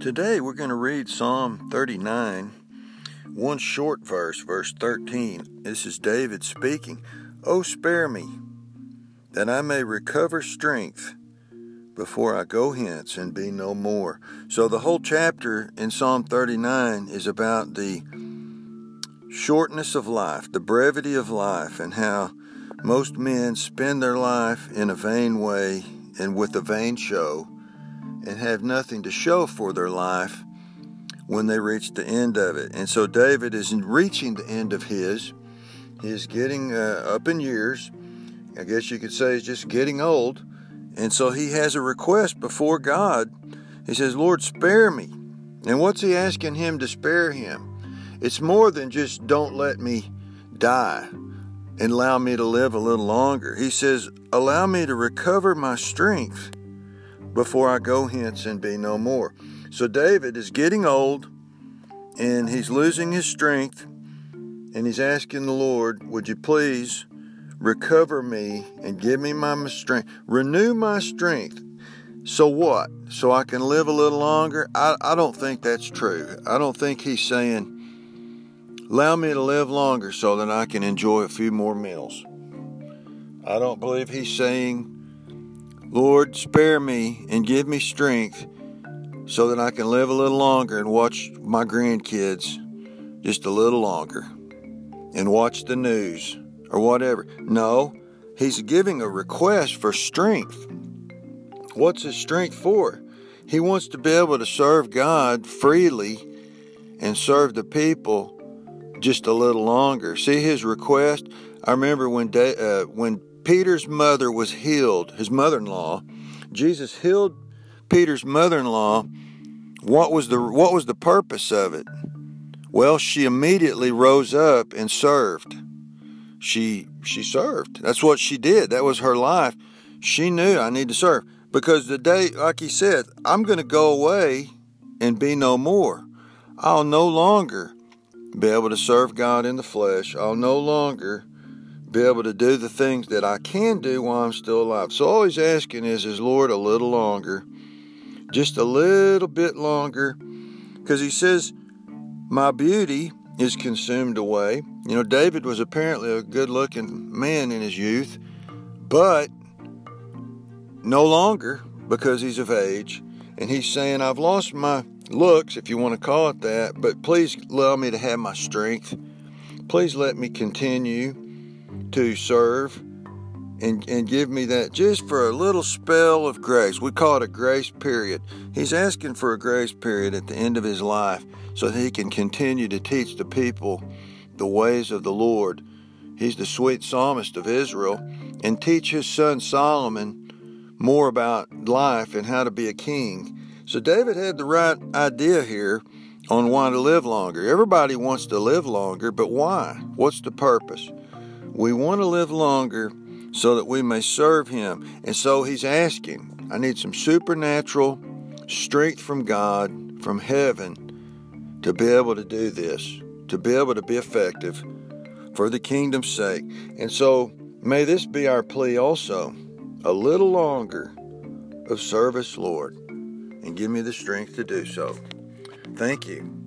Today we're going to read Psalm 39, one short verse, verse 13. This is David speaking. Oh, spare me, that I may recover strength before I go hence and be no more. So the whole chapter in Psalm 39 is about the shortness of life, the brevity of life, and how most men spend their life in a vain way and with a vain show and have nothing to show for their life when they reach the end of it. And so David is reaching the end of his. He is getting uh, up in years. I guess you could say he's just getting old. And so he has a request before God. He says, Lord, spare me. And what's he asking him to spare him? It's more than just don't let me die and allow me to live a little longer. He says, allow me to recover my strength before I go hence and be no more. So David is getting old and he's losing his strength and he's asking the Lord, Would you please recover me and give me my strength? Renew my strength. So what? So I can live a little longer? I, I don't think that's true. I don't think he's saying, Allow me to live longer so that I can enjoy a few more meals. I don't believe he's saying, Lord, spare me and give me strength so that I can live a little longer and watch my grandkids just a little longer and watch the news or whatever. No, he's giving a request for strength. What's his strength for? He wants to be able to serve God freely and serve the people just a little longer. See his request? I remember when uh, when Peter's mother was healed, his mother in law, Jesus healed Peter's mother in law. What was the what was the purpose of it? Well, she immediately rose up and served. She she served. That's what she did. That was her life. She knew I need to serve because the day, like he said, I'm going to go away and be no more. I'll no longer be able to serve God in the flesh. I'll no longer be able to do the things that I can do while I'm still alive. So all he's asking is, is Lord, a little longer, just a little bit longer, because he says, my beauty is consumed away. You know, David was apparently a good looking man in his youth, but no longer because he's of age. And he's saying, I've lost my looks, if you want to call it that, but please allow me to have my strength. Please let me continue to serve and, and give me that just for a little spell of grace. We call it a grace period. He's asking for a grace period at the end of his life so that he can continue to teach the people the ways of the Lord. He's the sweet psalmist of Israel and teach his son Solomon more about life and how to be a king. So David had the right idea here on why to live longer. Everybody wants to live longer, but why? What's the purpose? We want to live longer so that we may serve Him. And so He's asking, I need some supernatural strength from God, from heaven, to be able to do this, to be able to be effective for the kingdom's sake. And so may this be our plea also a little longer of service, Lord, and give me the strength to do so. Thank you.